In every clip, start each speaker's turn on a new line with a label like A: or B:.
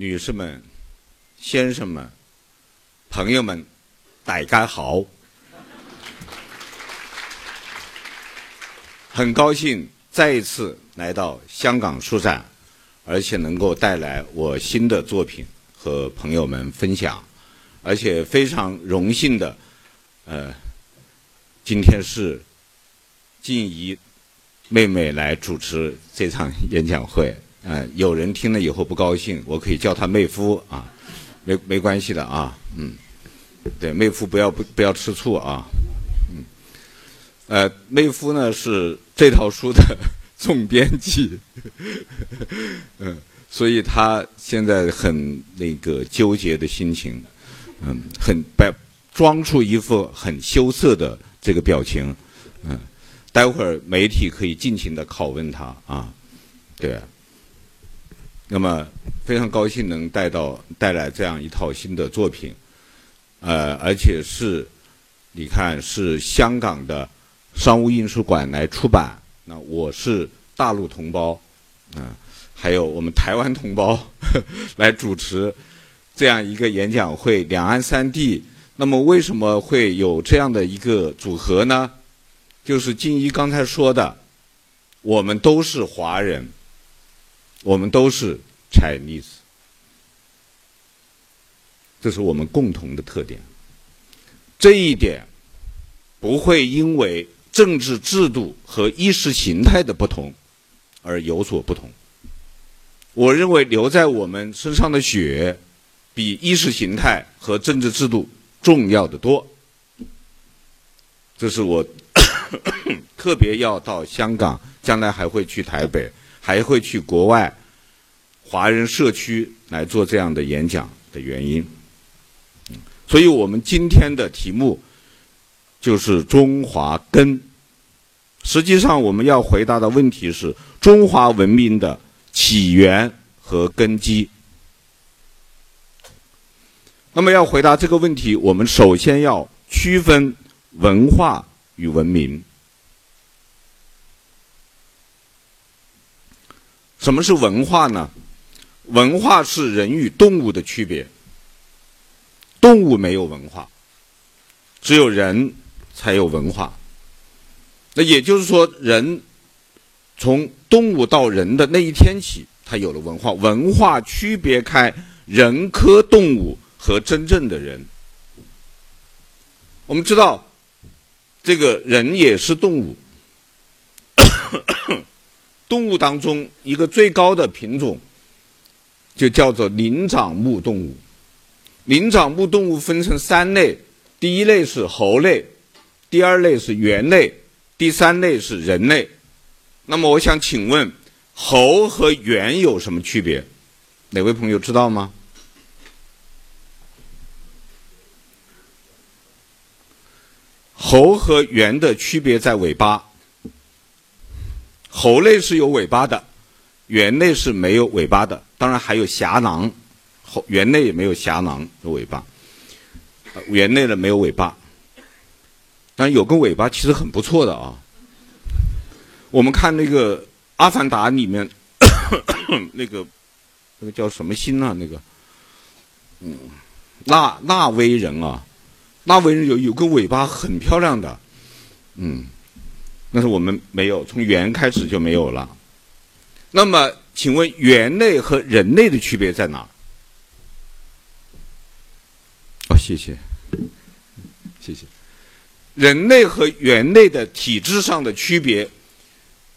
A: 女士们、先生们、朋友们，大家好！很高兴再一次来到香港书展，而且能够带来我新的作品和朋友们分享，而且非常荣幸的，呃，今天是静怡妹妹来主持这场演讲会。嗯，有人听了以后不高兴，我可以叫他妹夫啊，没没关系的啊，嗯，对，妹夫不要不不要吃醋啊，嗯，呃，妹夫呢是这套书的 总编辑，嗯，所以他现在很那个纠结的心情，嗯，很摆装出一副很羞涩的这个表情，嗯，待会儿媒体可以尽情的拷问他啊，对。那么非常高兴能带到带来这样一套新的作品，呃，而且是你看是香港的商务印书馆来出版，那我是大陆同胞，嗯，还有我们台湾同胞 来主持这样一个演讲会，两岸三地。那么为什么会有这样的一个组合呢？就是静怡刚才说的，我们都是华人。我们都是 Chinese，这是我们共同的特点。这一点不会因为政治制度和意识形态的不同而有所不同。我认为留在我们身上的血比意识形态和政治制度重要的多。这是我 特别要到香港，将来还会去台北。还会去国外华人社区来做这样的演讲的原因，所以我们今天的题目就是中华根。实际上，我们要回答的问题是中华文明的起源和根基。那么，要回答这个问题，我们首先要区分文化与文明。什么是文化呢？文化是人与动物的区别。动物没有文化，只有人才有文化。那也就是说，人从动物到人的那一天起，他有了文化。文化区别开人科动物和真正的人。我们知道，这个人也是动物。动物当中一个最高的品种，就叫做灵长目动物。灵长目动物分成三类，第一类是猴类，第二类是猿类，第三类是人类。那么我想请问，猴和猿有什么区别？哪位朋友知道吗？猴和猿的区别在尾巴。猴类是有尾巴的，猿类是没有尾巴的。当然还有颊囊，猴猿类也没有颊囊的尾巴，猿类呢没有尾巴，但有个尾巴其实很不错的啊。我们看那个《阿凡达》里面那个那个叫什么星啊？那个嗯，纳纳威人啊，纳威人有有个尾巴很漂亮的，嗯。那是我们没有，从猿开始就没有了。那么，请问猿类和人类的区别在哪？哦，谢谢，谢谢。人类和猿类的体质上的区别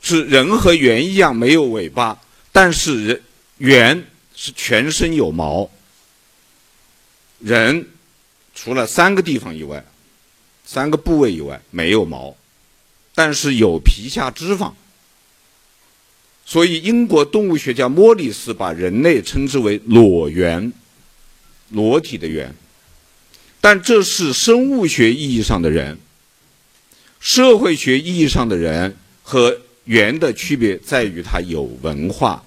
A: 是，人和猿一样没有尾巴，但是人猿是全身有毛，人除了三个地方以外，三个部位以外没有毛。但是有皮下脂肪，所以英国动物学家莫里斯把人类称之为裸猿，裸体的猿。但这是生物学意义上的人，社会学意义上的人和猿的区别在于它有文化，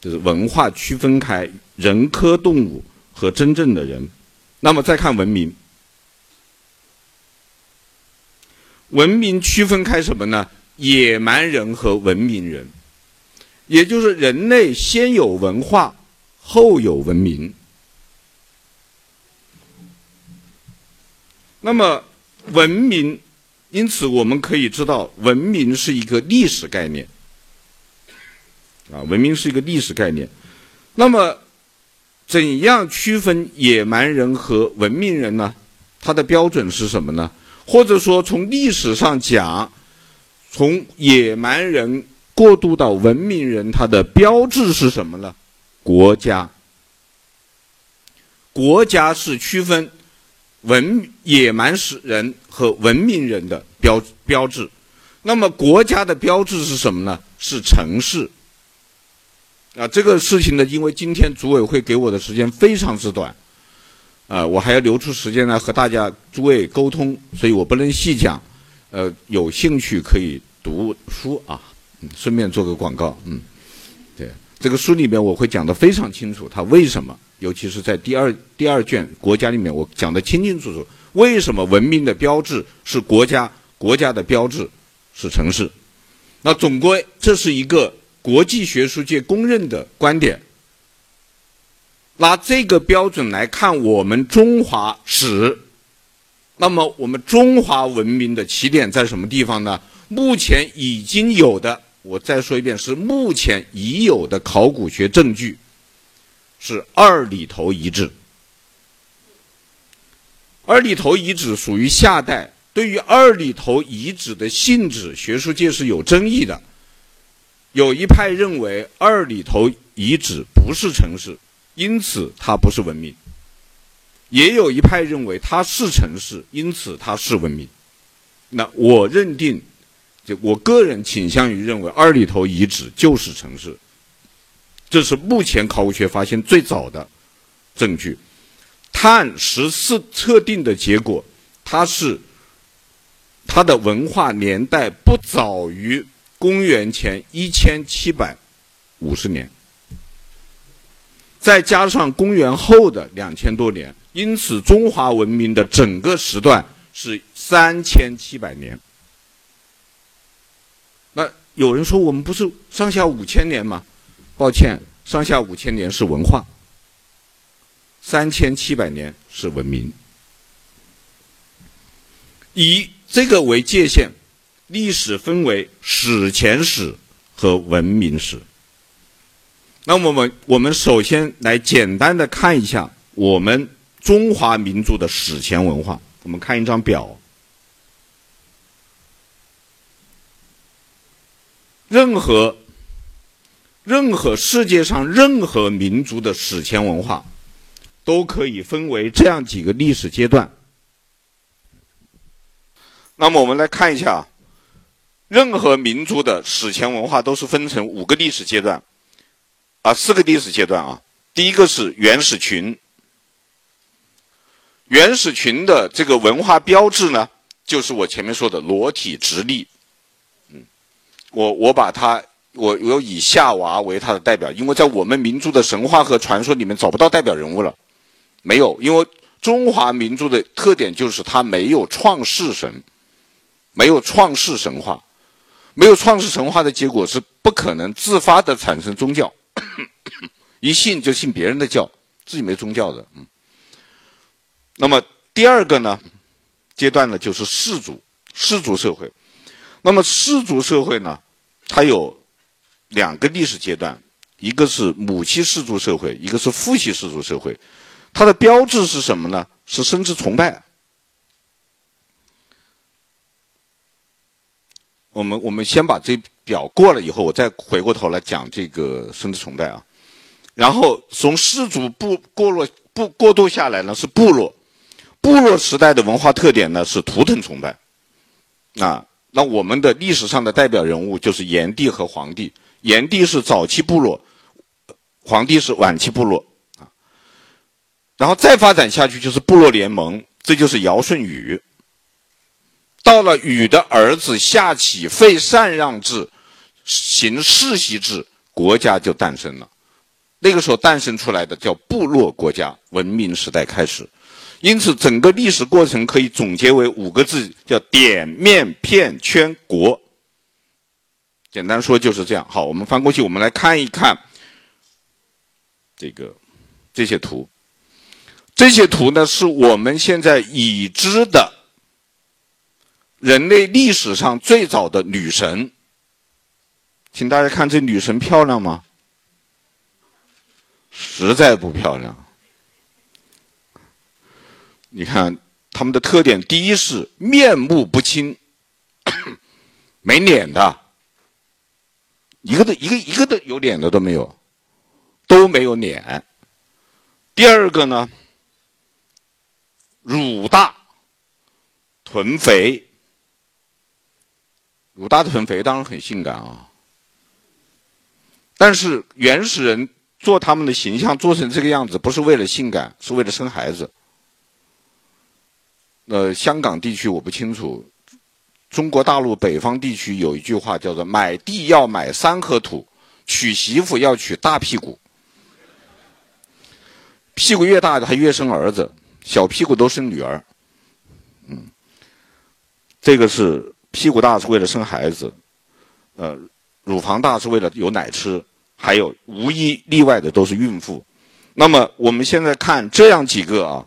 A: 就是文化区分开人科动物和真正的人。那么再看文明。文明区分开什么呢？野蛮人和文明人，也就是人类先有文化，后有文明。那么，文明，因此我们可以知道，文明是一个历史概念。啊，文明是一个历史概念。那么，怎样区分野蛮人和文明人呢？它的标准是什么呢？或者说，从历史上讲，从野蛮人过渡到文明人，它的标志是什么呢？国家。国家是区分文野蛮史人和文明人的标标志。那么，国家的标志是什么呢？是城市。啊，这个事情呢，因为今天组委会给我的时间非常之短，啊，我还要留出时间来和大家诸位沟通，所以我不能细讲。呃，有兴趣可以读书啊，顺便做个广告，嗯，对，这个书里面我会讲的非常清楚，它为什么，尤其是在第二第二卷国家里面，我讲的清清楚楚，为什么文明的标志是国家，国家的标志是城市。那总归这是一个。国际学术界公认的观点，拿这个标准来看我们中华史，那么我们中华文明的起点在什么地方呢？目前已经有的，我再说一遍，是目前已有的考古学证据，是二里头遗址。二里头遗址属于夏代，对于二里头遗址的性质，学术界是有争议的。有一派认为二里头遗址不是城市，因此它不是文明；也有一派认为它是城市，因此它是文明。那我认定，我个人倾向于认为二里头遗址就是城市。这是目前考古学发现最早的证据。碳十四测定的结果，它是它的文化年代不早于。公元前一千七百五十年，再加上公元后的两千多年，因此中华文明的整个时段是三千七百年。有人说我们不是上下五千年吗？抱歉，上下五千年是文化，三千七百年是文明。以这个为界限。历史分为史前史和文明史。那么，我们我们首先来简单的看一下我们中华民族的史前文化。我们看一张表，任何任何世界上任何民族的史前文化，都可以分为这样几个历史阶段。那么，我们来看一下。任何民族的史前文化都是分成五个历史阶段，啊，四个历史阶段啊。第一个是原始群，原始群的这个文化标志呢，就是我前面说的裸体直立。我我把他，我我以夏娃为他的代表，因为在我们民族的神话和传说里面找不到代表人物了，没有，因为中华民族的特点就是它没有创世神，没有创世神话。没有创世神话的结果是不可能自发的产生宗教，一信就信别人的教，自己没宗教的。嗯。那么第二个呢，阶段呢就是氏族氏族社会。那么氏族社会呢，它有两个历史阶段，一个是母系氏族社会，一个是父系氏族社会。它的标志是什么呢？是生殖崇拜。我们我们先把这表过了以后，我再回过头来讲这个生殖崇拜啊。然后从氏族部过落不过渡下来呢是部落，部落时代的文化特点呢是图腾崇拜。啊，那我们的历史上的代表人物就是炎帝和黄帝，炎帝是早期部落，黄帝是晚期部落啊。然后再发展下去就是部落联盟，这就是尧舜禹。到了禹的儿子夏启废禅让制，行世袭制，国家就诞生了。那个时候诞生出来的叫部落国家，文明时代开始。因此，整个历史过程可以总结为五个字，叫点面片圈国。简单说就是这样。好，我们翻过去，我们来看一看这个这些图，这些图呢是我们现在已知的人类历史上最早的女神。请大家看，这女神漂亮吗？实在不漂亮。你看他们的特点，第一是面目不清，没脸的，一个的一个一个的有脸的都没有，都没有脸。第二个呢，乳大臀肥，乳大臀肥当然很性感啊。但是原始人做他们的形象做成这个样子，不是为了性感，是为了生孩子。呃，香港地区我不清楚，中国大陆北方地区有一句话叫做“买地要买三合土，娶媳妇要娶大屁股”。屁股越大的还越生儿子，小屁股都生女儿。嗯，这个是屁股大是为了生孩子，呃，乳房大是为了有奶吃。还有无一例外的都是孕妇。那么我们现在看这样几个啊，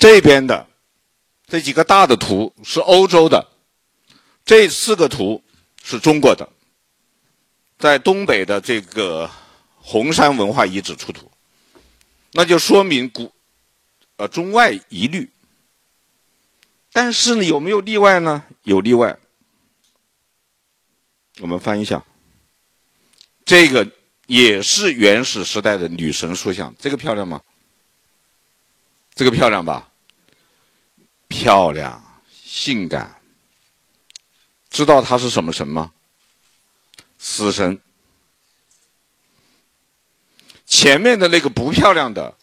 A: 这边的这几个大的图是欧洲的，这四个图是中国的，在东北的这个红山文化遗址出土，那就说明古呃中外一律。但是呢，有没有例外呢？有例外。我们翻一下，这个也是原始时代的女神塑像，这个漂亮吗？这个漂亮吧？漂亮，性感。知道他是什么神吗？死神。前面的那个不漂亮的，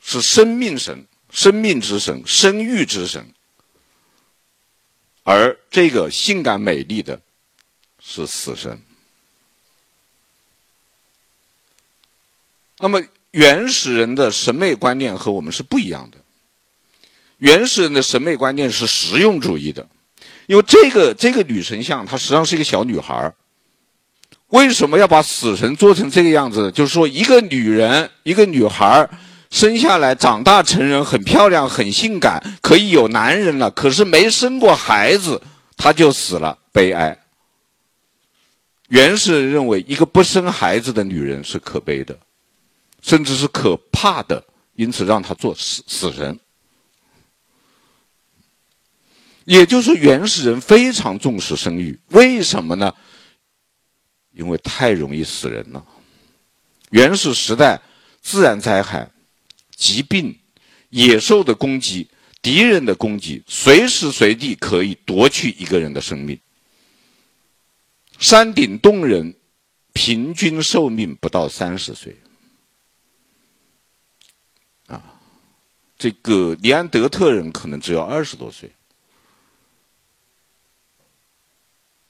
A: 是生命神、生命之神、生育之神，而这个性感美丽的。是死神。那么原始人的审美观念和我们是不一样的。原始人的审美观念是实用主义的，因为这个这个女神像，她实际上是一个小女孩为什么要把死神做成这个样子？就是说，一个女人，一个女孩生下来长大成人，很漂亮，很性感，可以有男人了，可是没生过孩子，她就死了，悲哀。原始人认为，一个不生孩子的女人是可悲的，甚至是可怕的，因此让她做死死神。也就是原始人非常重视生育，为什么呢？因为太容易死人了。原始时代，自然灾害、疾病、野兽的攻击、敌人的攻击，随时随地可以夺去一个人的生命。山顶洞人平均寿命不到三十岁，啊，这个尼安德特人可能只有二十多岁，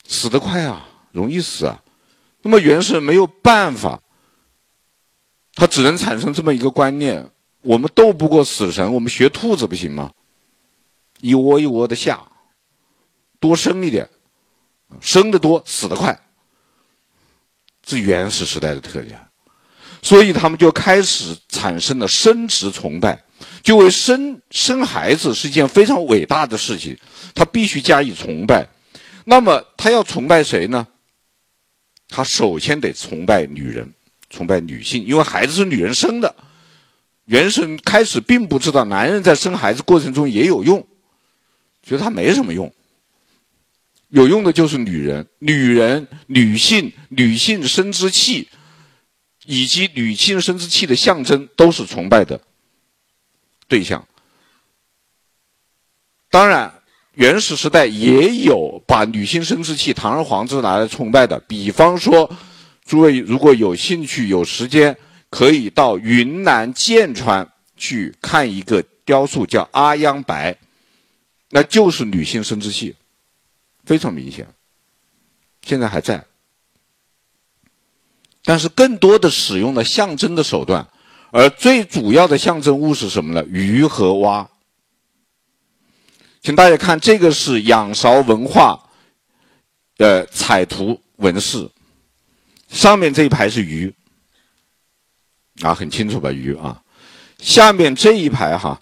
A: 死得快啊，容易死啊。那么原始人没有办法，他只能产生这么一个观念：我们斗不过死神，我们学兔子不行吗？一窝一窝的下，多生一点。生的多，死的快，是原始时代的特点，所以他们就开始产生了生殖崇拜，就为生生孩子是一件非常伟大的事情，他必须加以崇拜。那么他要崇拜谁呢？他首先得崇拜女人，崇拜女性，因为孩子是女人生的。原始开始并不知道男人在生孩子过程中也有用，觉得他没什么用。有用的就是女人，女人、女性、女性生殖器，以及女性生殖器的象征，都是崇拜的对象。当然，原始时代也有把女性生殖器堂而皇之拿来崇拜的，比方说，诸位如果有兴趣、有时间，可以到云南剑川去看一个雕塑，叫阿央白，那就是女性生殖器。非常明显，现在还在，但是更多的使用了象征的手段，而最主要的象征物是什么呢？鱼和蛙。请大家看，这个是仰韶文化的彩图纹饰，上面这一排是鱼，啊，很清楚吧？鱼啊，下面这一排哈，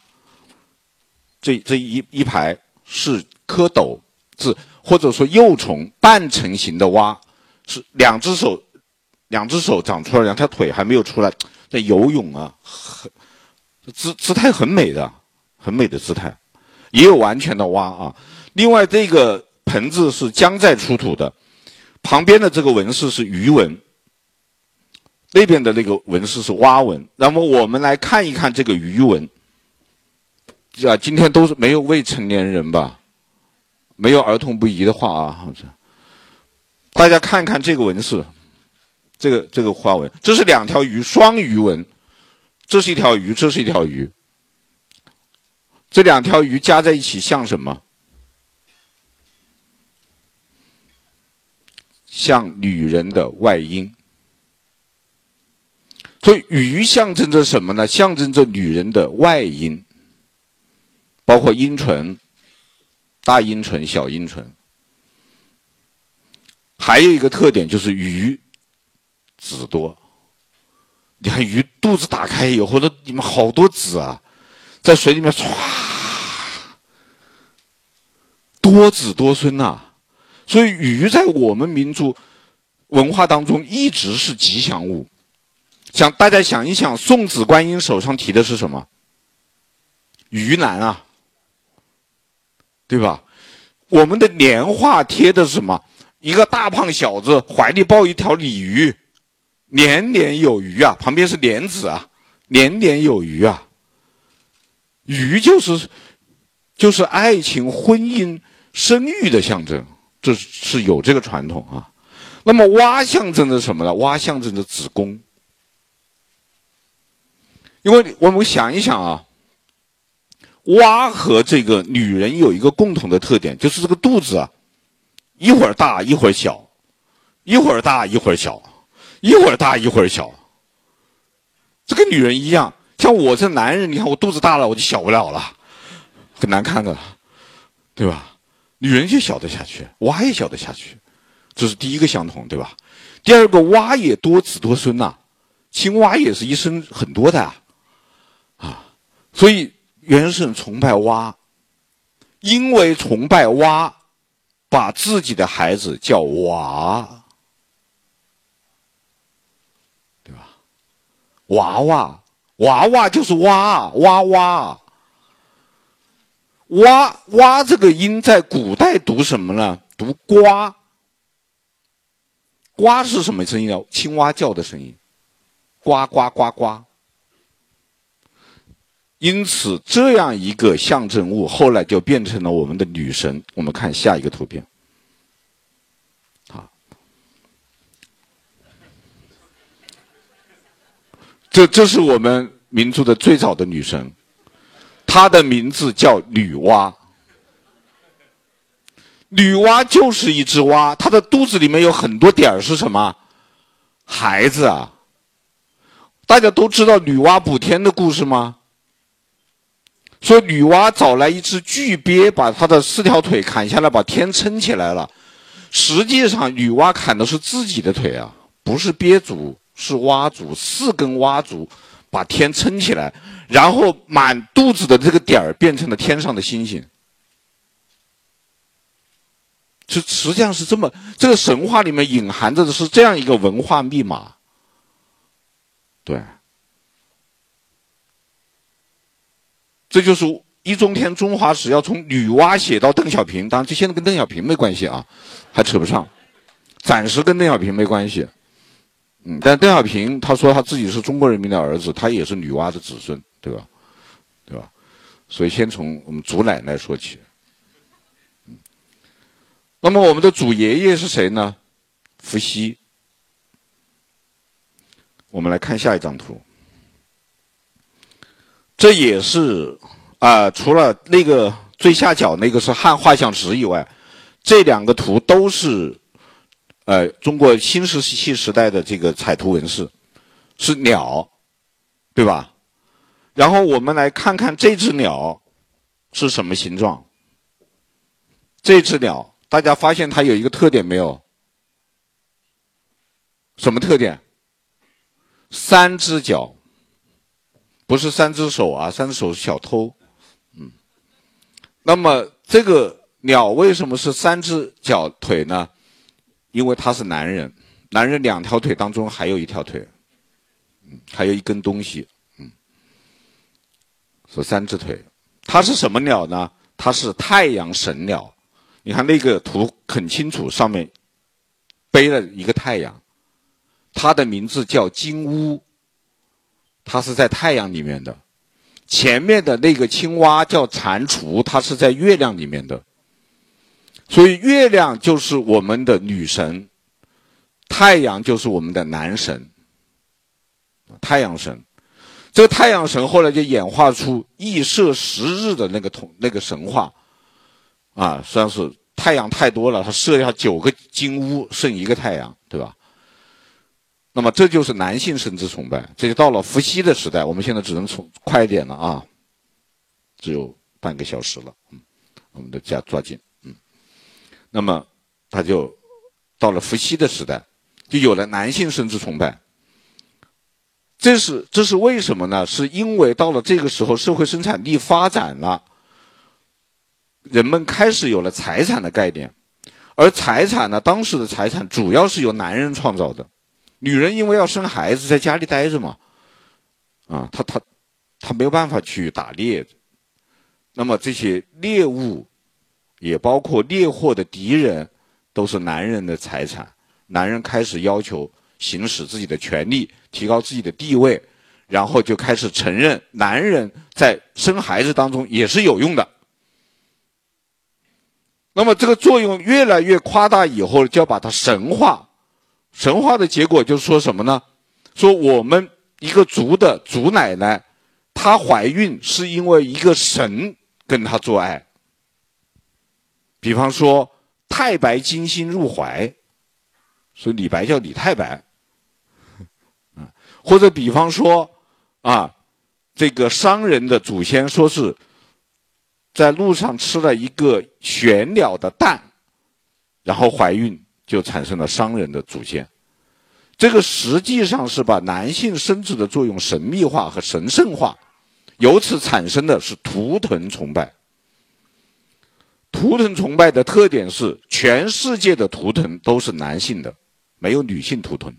A: 这这一一排是蝌蚪，是或者说幼虫半成型的蛙，是两只手，两只手长出来，两条腿还没有出来，在游泳啊，很姿姿态很美的，很美的姿态，也有完全的蛙啊。另外这个盆子是将在出土的，旁边的这个纹饰是鱼纹。那边的那个纹饰是蛙纹，那么我们来看一看这个鱼纹。啊，今天都是没有未成年人吧？没有儿童不宜的话啊，好像。大家看看这个纹饰，这个这个花纹，这是两条鱼双鱼纹，这是一条鱼，这是一条鱼。这两条鱼加在一起像什么？像女人的外阴。所以鱼象征着什么呢？象征着女人的外阴，包括阴唇、大阴唇、小阴唇。还有一个特点就是鱼籽多。你看鱼肚子打开以后，那里面好多籽啊，在水里面唰，多子多孙呐。所以鱼在我们民族文化当中一直是吉祥物。想大家想一想，送子观音手上提的是什么？鱼篮啊，对吧？我们的年画贴的是什么？一个大胖小子怀里抱一条鲤鱼，年年有余啊。旁边是莲子啊，年年有余啊。鱼就是就是爱情、婚姻、生育的象征，这是有这个传统啊。那么蛙象征着什么呢？蛙象征着子宫。因为我们想一想啊，蛙和这个女人有一个共同的特点，就是这个肚子啊，一会儿大一会儿小，一会儿大一会儿小，一会儿大一会儿小。这跟女人一样，像我这男人，你看我肚子大了，我就小不了了，很难看的，对吧？女人就小得下去，蛙也小得下去，这是第一个相同，对吧？第二个，蛙也多子多孙呐，青蛙也是一生很多的。啊所以元神崇拜蛙，因为崇拜蛙，把自己的孩子叫娃，对吧？娃娃，娃娃就是蛙，娃娃，蛙蛙这个音在古代读什么呢？读呱，呱是什么声音啊？青蛙叫的声音，呱呱呱呱。因此，这样一个象征物后来就变成了我们的女神。我们看下一个图片，这这是我们民族的最早的女神，她的名字叫女娲。女娲就是一只蛙，她的肚子里面有很多点儿是什么？孩子啊！大家都知道女娲补天的故事吗？说女娲找来一只巨鳖，把她的四条腿砍下来，把天撑起来了。实际上，女娲砍的是自己的腿啊，不是鳖足，是蛙足，四根蛙足把天撑起来，然后满肚子的这个点儿变成了天上的星星。实实际上是这么，这个神话里面隐含着的是这样一个文化密码，对。这就是易中天中华史要从女娲写到邓小平，当然这现在跟邓小平没关系啊，还扯不上，暂时跟邓小平没关系。嗯，但邓小平他说他自己是中国人民的儿子，他也是女娲的子孙，对吧？对吧？所以先从我们祖奶奶说起。嗯那么我们的祖爷爷是谁呢？伏羲。我们来看下一张图。这也是啊，除了那个最下角那个是汉画像石以外，这两个图都是呃中国新石器时代的这个彩图纹饰，是鸟，对吧？然后我们来看看这只鸟是什么形状。这只鸟，大家发现它有一个特点没有？什么特点？三只脚。不是三只手啊，三只手是小偷，嗯。那么这个鸟为什么是三只脚腿呢？因为他是男人，男人两条腿当中还有一条腿，还有一根东西，嗯，是三只腿。它是什么鸟呢？它是太阳神鸟。你看那个图很清楚，上面背了一个太阳，它的名字叫金乌，它是在太阳里面的。前面的那个青蛙叫蟾蜍，它是在月亮里面的。所以月亮就是我们的女神，太阳就是我们的男神。太阳神，这个太阳神后来就演化出羿射十日的那个同那个神话。啊，实际上是太阳太多了，他射下九个金乌，剩一个太阳，对吧？那么这就是男性生殖崇拜，这就到了伏羲的时代。我们现在只能从快一点了啊，只有半个小时了，嗯，我们的加抓紧，那么他就到了伏羲的时代，就有了男性生殖崇拜。这是这是为什么呢？是因为到了这个时候，社会生产力发展了。人们开始有了财产的概念，而财产呢，当时的财产主要是由男人创造的，女人因为要生孩子，在家里待着嘛，啊，她她她没有办法去打猎，那么这些猎物，也包括猎获的敌人，都是男人的财产。男人开始要求行使自己的权利，提高自己的地位，然后就开始承认男人在生孩子当中也是有用的。那么这个作用越来越夸大以后，就要把它神化。神化的结果就是说什么呢？说我们一个族的祖奶奶，她怀孕是因为一个神跟她做爱。比方说太白金星入怀，所以李白叫李太白。啊，或者比方说啊，这个商人的祖先说是。在路上吃了一个玄鸟的蛋，然后怀孕，就产生了商人的祖先。这个实际上是把男性生殖的作用神秘化和神圣化，由此产生的是图腾崇拜。图腾崇拜的特点是，全世界的图腾都是男性的，没有女性图腾。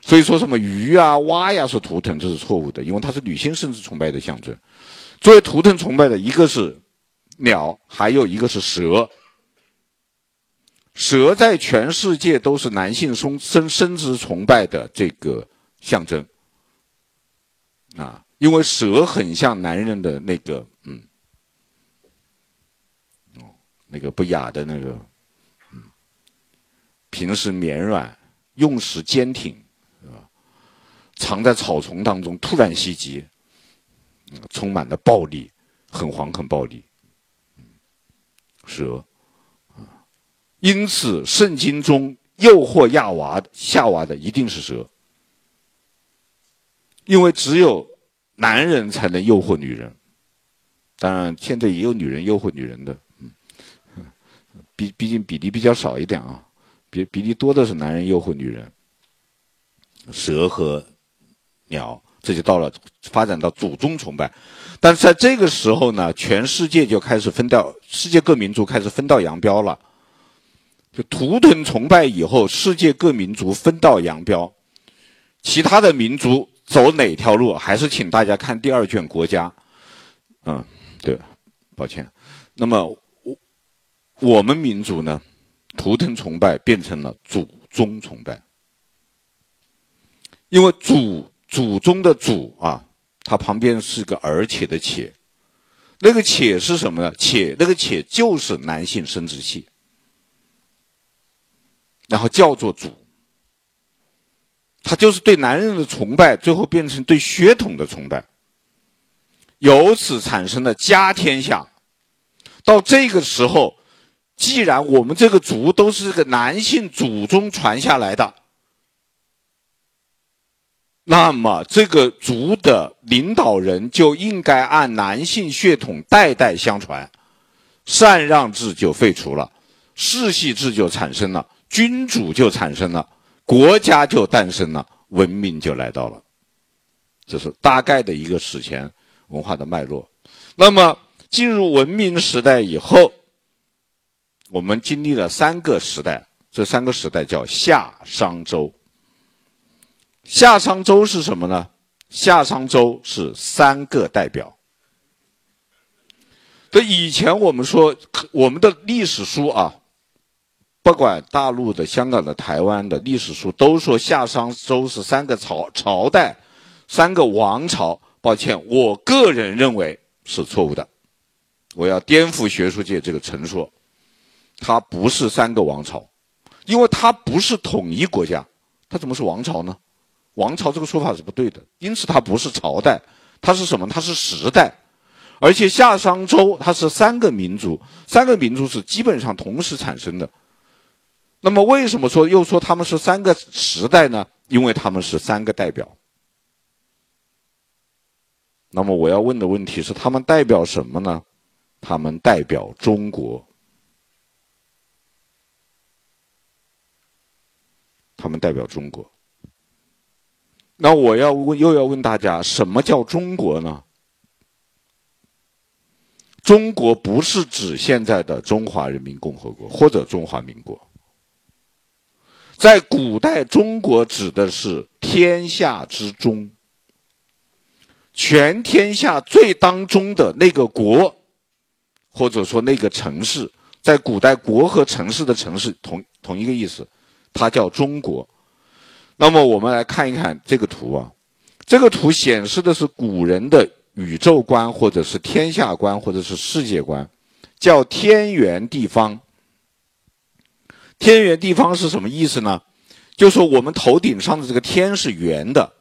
A: 所以说什么鱼啊、蛙呀是图腾，这是错误的，因为它是女性生殖崇拜的象征。作为图腾崇拜的一个是。鸟还有一个是蛇，蛇在全世界都是男性生生生殖崇拜的这个象征啊，因为蛇很像男人的那个嗯，那个不雅的那个，嗯，平时绵软，用时坚挺，是吧？藏在草丛当中，突然袭击，充满了暴力，很黄很暴力。蛇，啊，因此圣经中诱惑亚娃夏娃的一定是蛇，因为只有男人才能诱惑女人，当然现在也有女人诱惑女人的，毕毕竟比例比较少一点啊，比比例多的是男人诱惑女人，蛇和鸟。这就到了发展到祖宗崇拜，但是在这个时候呢，全世界就开始分道，世界各民族开始分道扬镳了。就图腾崇拜以后，世界各民族分道扬镳，其他的民族走哪条路，还是请大家看第二卷《国家》。嗯，对，抱歉。那么我们民族呢，图腾崇拜变成了祖宗崇拜，因为祖。祖宗的祖啊，它旁边是个而且的且，那个且是什么呢？且那个且就是男性生殖器，然后叫做祖，他就是对男人的崇拜，最后变成对血统的崇拜，由此产生了家天下。到这个时候，既然我们这个族都是这个男性祖宗传下来的。那么，这个族的领导人就应该按男性血统代代相传，禅让制就废除了，世袭制就产生了，君主就产生了，国家就诞生了，文明就来到了。这是大概的一个史前文化的脉络。那么进入文明时代以后，我们经历了三个时代，这三个时代叫夏商周。夏商周是什么呢？夏商周是三个代表。这以前我们说我们的历史书啊，不管大陆的、香港的、台湾的历史书，都说夏商周是三个朝朝代、三个王朝。抱歉，我个人认为是错误的。我要颠覆学术界这个陈说，它不是三个王朝，因为它不是统一国家，它怎么是王朝呢？王朝这个说法是不对的，因此它不是朝代，它是什么？它是时代。而且夏商周它是三个民族，三个民族是基本上同时产生的。那么为什么说又说他们是三个时代呢？因为他们是三个代表。那么我要问的问题是，他们代表什么呢？他们代表中国。他们代表中国。那我要问，又要问大家，什么叫中国呢？中国不是指现在的中华人民共和国或者中华民国，在古代中国指的是天下之中，全天下最当中的那个国，或者说那个城市，在古代国和城市的城市同同一个意思，它叫中国。那么我们来看一看这个图啊，这个图显示的是古人的。宇宙观，或者是天下观，或者是世界观，叫天圆地方。天圆地方是什么意思呢？就说我们头顶上的这个天是圆的，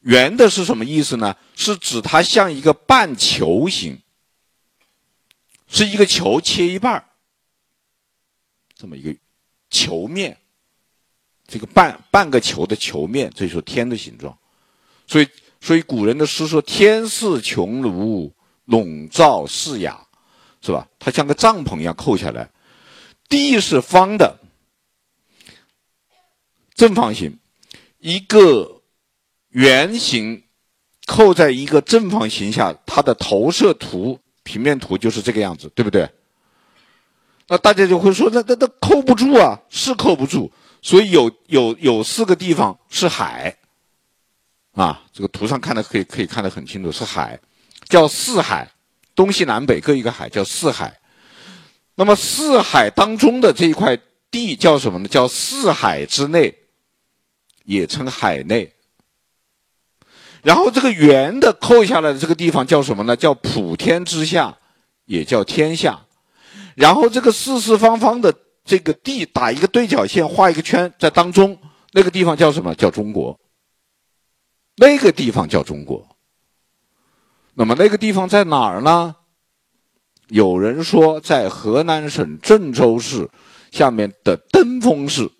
A: 圆的是什么意思呢？是指它像一个半球形，是一个球切一半这么一个球面，这个半半个球的球面，这就是天的形状，所以。所以古人的诗说：“天似穹庐，笼罩四野，是吧？它像个帐篷一样扣下来。地是方的，正方形，一个圆形扣在一个正方形下，它的投射图平面图就是这个样子，对不对？那大家就会说：那那那扣不住啊，是扣不住。所以有有有四个地方是海。”啊，这个图上看的可以可以看得很清楚，是海，叫四海，东西南北各一个海，叫四海。那么四海当中的这一块地叫什么呢？叫四海之内，也称海内。然后这个圆的扣下来的这个地方叫什么呢？叫普天之下，也叫天下。然后这个四四方方的这个地打一个对角线，画一个圈在当中，那个地方叫什么？叫中国。那个地方叫中国。那么那个地方在哪儿呢？有人说在河南省郑州市下面的登封市。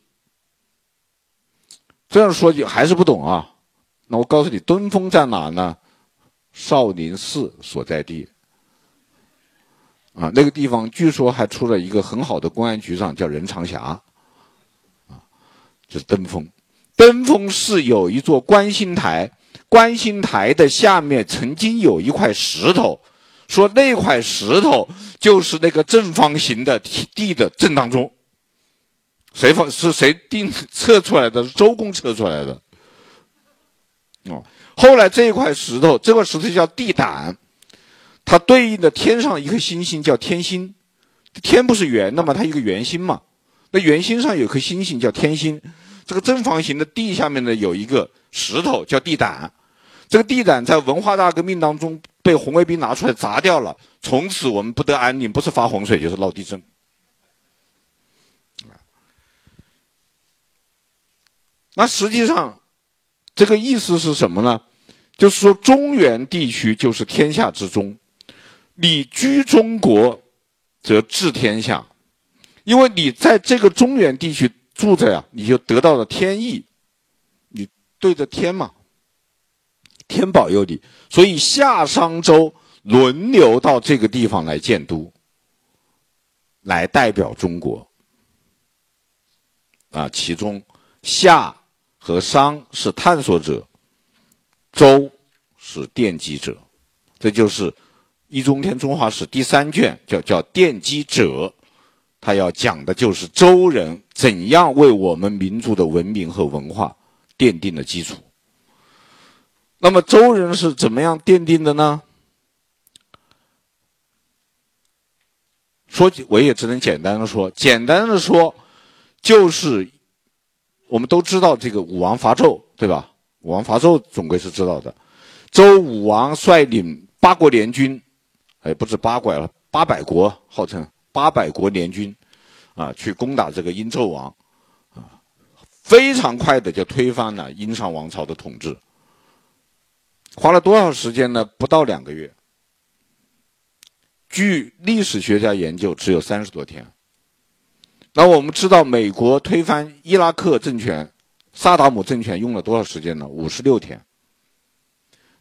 A: 这样说你还是不懂啊？那我告诉你，登封在哪呢？少林寺所在地。啊，那个地方据说还出了一个很好的公安局长，叫任长霞。啊，就是登封。登封市有一座观星台，观星台的下面曾经有一块石头，说那块石头就是那个正方形的地的正当中。谁放是谁定 测出来的？周公测出来的。哦，后来这一块石头，这块石头叫地胆，它对应的天上一颗星星叫天星，天不是圆的吗？它一个圆心嘛，那圆心上有颗星星叫天星。这个正方形的地下面呢，有一个石头叫地胆，这个地胆在文化大革命当中被红卫兵拿出来砸掉了，从此我们不得安宁，不是发洪水就是闹地震。那实际上，这个意思是什么呢？就是说中原地区就是天下之中，你居中国，则治天下，因为你在这个中原地区。住着呀，你就得到了天意，你对着天嘛，天保佑你，所以夏商周轮流到这个地方来建都，来代表中国。啊，其中夏和商是探索者，周是奠基者，这就是《易中天中华史》第三卷，叫叫奠基者，他要讲的就是周人怎样为我们民族的文明和文化奠定了基础。那么周人是怎么样奠定的呢？说我也只能简单的说，简单的说，就是我们都知道这个武王伐纣，对吧？武王伐纣总归是知道的。周武王率领八国联军，哎，不止八国了，八百国，号称八百国联军，啊，去攻打这个殷纣王，啊，非常快的就推翻了殷商王朝的统治。花了多少时间呢？不到两个月。据历史学家研究，只有三十多天。那我们知道，美国推翻伊拉克政权、萨达姆政权用了多少时间呢？五十六天。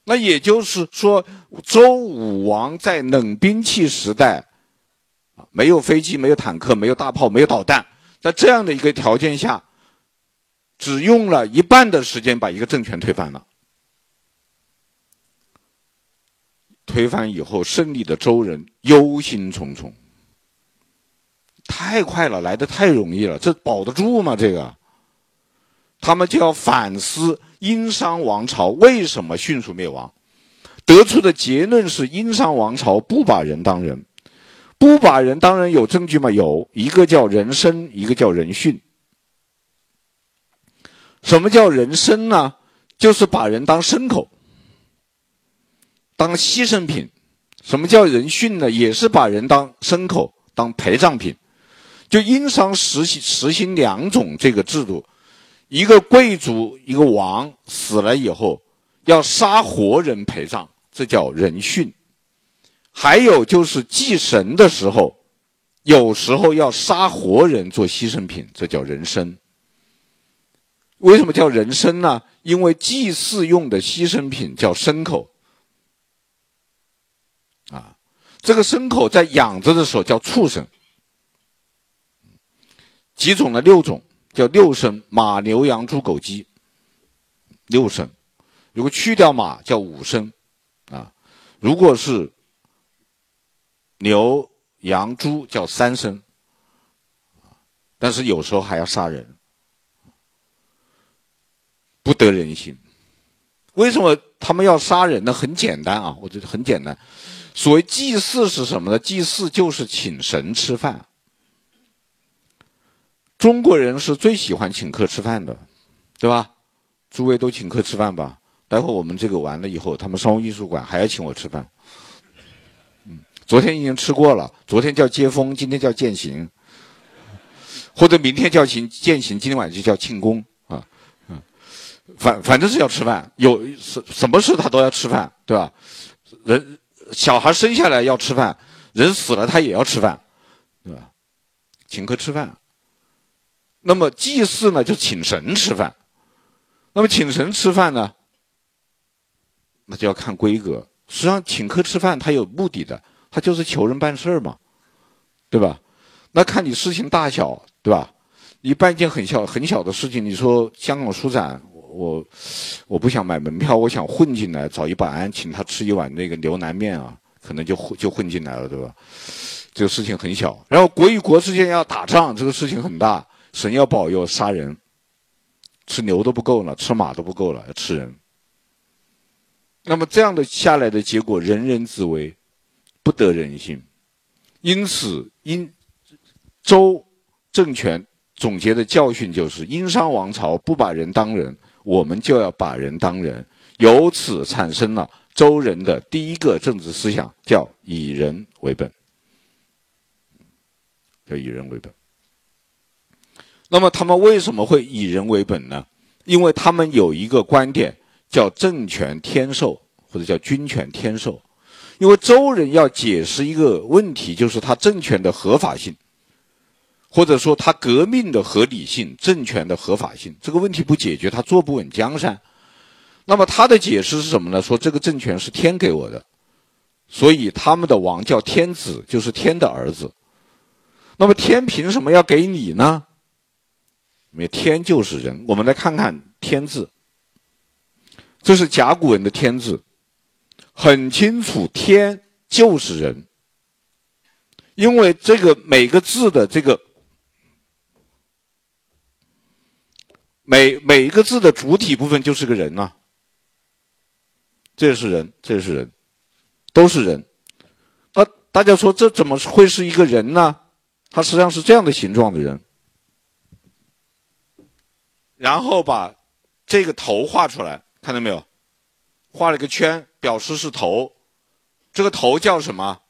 A: 那也就是说，周武王在冷兵器时代，啊，没有飞机、没有坦克、没有大炮、没有导弹，在这样的一个条件下，只用了一半的时间把一个政权推翻了。推翻以后，胜利的周人忧心忡忡。太快了，来的太容易了，这保得住吗？这个，他们就要反思殷商王朝为什么迅速灭亡。得出的结论是：殷商王朝不把人当人，不把人当人有证据吗？有一个叫人参，一个叫人殉。什么叫人参呢？就是把人当牲口。当牺牲品，什么叫人殉呢？也是把人当牲口、当陪葬品。就殷商实行实行两种这个制度：一个贵族、一个王死了以后，要杀活人陪葬，这叫人殉；还有就是祭神的时候，有时候要杀活人做牺牲品，这叫人参。为什么叫人参呢？因为祭祀用的牺牲品叫牲口。啊这个牲口在养着的时候叫畜生，几种呢？六种叫六牲：马、牛、羊、猪、狗、鸡。六牲，如果去掉马叫五牲，啊，如果是牛、羊、猪叫三牲，但是有时候还要杀人，不得人心。为什么他们要杀人呢？很简单啊，我觉得很简单。所谓祭祀是什么呢？祭祀就是请神吃饭。中国人是最喜欢请客吃饭的，对吧？诸位都请客吃饭吧。待会我们这个完了以后，他们商务艺术馆还要请我吃饭。嗯，昨天已经吃过了，昨天叫接风，今天叫践行，或者明天叫行践行，今天晚上就叫庆功啊。嗯，反反正是要吃饭，有什什么事他都要吃饭，对吧？人。小孩生下来要吃饭，人死了他也要吃饭，对吧？请客吃饭。那么祭祀呢，就请神吃饭。那么请神吃饭呢，那就要看规格。实际上，请客吃饭他有目的的，他就是求人办事儿嘛，对吧？那看你事情大小，对吧？你办一件很小很小的事情，你说香港书展。我我不想买门票，我想混进来，找一保安请他吃一碗那个牛腩面啊，可能就混就混进来了，对吧？这个事情很小。然后国与国之间要打仗，这个事情很大，神要保佑杀人，吃牛都不够了，吃马都不够了，要吃人。那么这样的下来的结果，人人自危，不得人心。因此，因周政权总结的教训就是：殷商王朝不把人当人。我们就要把人当人，由此产生了周人的第一个政治思想，叫以人为本，叫以人为本。那么他们为什么会以人为本呢？因为他们有一个观点叫政权天授，或者叫君权天授。因为周人要解释一个问题，就是他政权的合法性。或者说他革命的合理性、政权的合法性这个问题不解决，他坐不稳江山。那么他的解释是什么呢？说这个政权是天给我的，所以他们的王叫天子，就是天的儿子。那么天凭什么要给你呢？因为天就是人。我们来看看“天”字，这是甲骨文的“天”字很清楚，天就是人，因为这个每个字的这个每每一个字的主体部分就是个人呐，这是人，这是人，都是人。那大家说，这怎么会是一个人呢？他实际上是这样的形状的人，然后把这个头画出来，看到没有？画了一个圈，表示是头。这个头叫什么？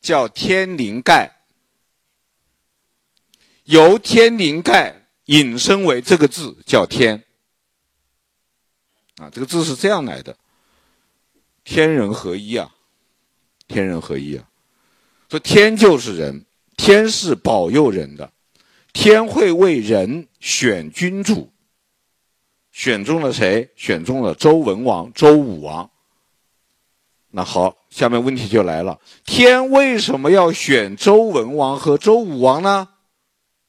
A: 叫天灵盖。由天灵盖引申为这个字叫天。啊，这个字是这样来的。天人合一啊，天人合一啊。说天就是人，天是保佑人的，天会为人选君主。选中了谁？选中了周文王、周武王。那好，下面问题就来了：天为什么要选周文王和周武王呢？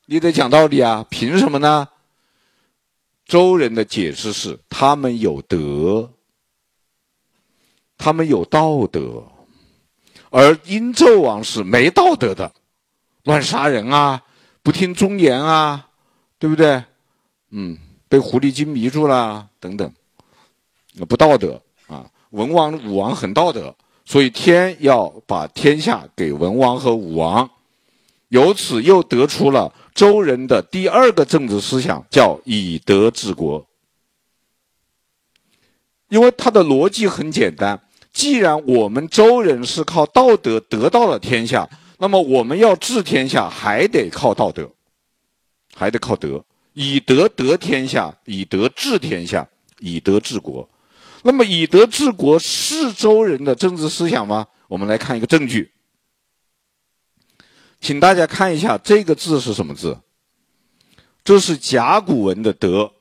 A: 你得讲道理啊！凭什么呢？周人的解释是：他们有德，他们有道德，而殷纣王是没道德的，乱杀人啊，不听忠言啊，对不对？嗯。被狐狸精迷住了，等等，不道德啊！文王、武王很道德，所以天要把天下给文王和武王，由此又得出了周人的第二个政治思想，叫以德治国。因为他的逻辑很简单，既然我们周人是靠道德得到了天下，那么我们要治天下还得靠道德，还得靠德。以德得天下，以德治天下，以德治国。那么，以德治国是周人的政治思想吗？我们来看一个证据，请大家看一下这个字是什么字？这是甲骨文的“德”，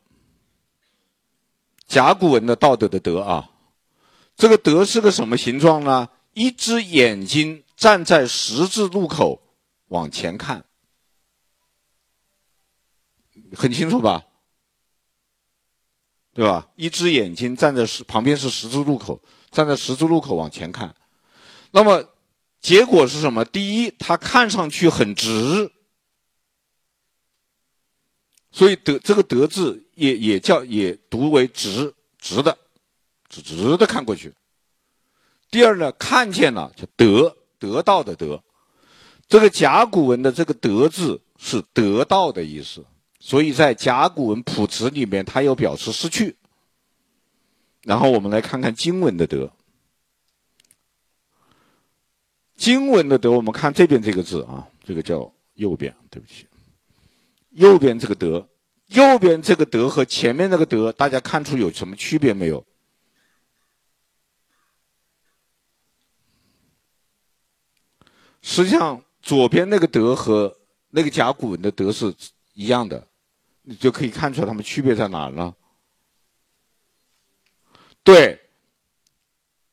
A: 甲骨文的道德的“德”啊。这个“德”是个什么形状呢？一只眼睛站在十字路口往前看。很清楚吧？对吧？一只眼睛站在十旁边是十字路口，站在十字路口往前看，那么结果是什么？第一，它看上去很直，所以德这个德字也也叫也读为直直的，直直的看过去。第二呢，看见了就得得到的得，这个甲骨文的这个得字是得到的意思。所以在甲骨文谱辞里面，它又表示失去。然后我们来看看经文的“德”，经文的“德”，我们看这边这个字啊，这个叫右边，对不起，右边这个“德”，右边这个“德”和前面那个“德”，大家看出有什么区别没有？实际上，左边那个“德”和那个甲骨文的“德”是一样的。你就可以看出来，它们区别在哪了？对，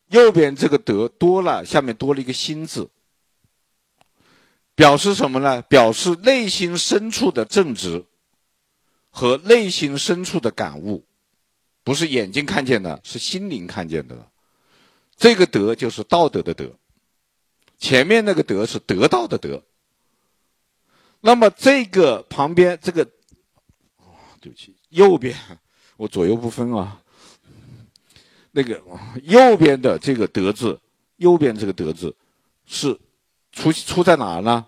A: 右边这个“德”多了，下面多了一个“心”字，表示什么呢？表示内心深处的正直和内心深处的感悟，不是眼睛看见的，是心灵看见的。这个“德”就是道德的“德”，前面那个“德”是得到的“得”。那么这个旁边这个。对不起，右边我左右不分啊。那个右边的这个“德”字，右边这个“德”字是出出在哪呢？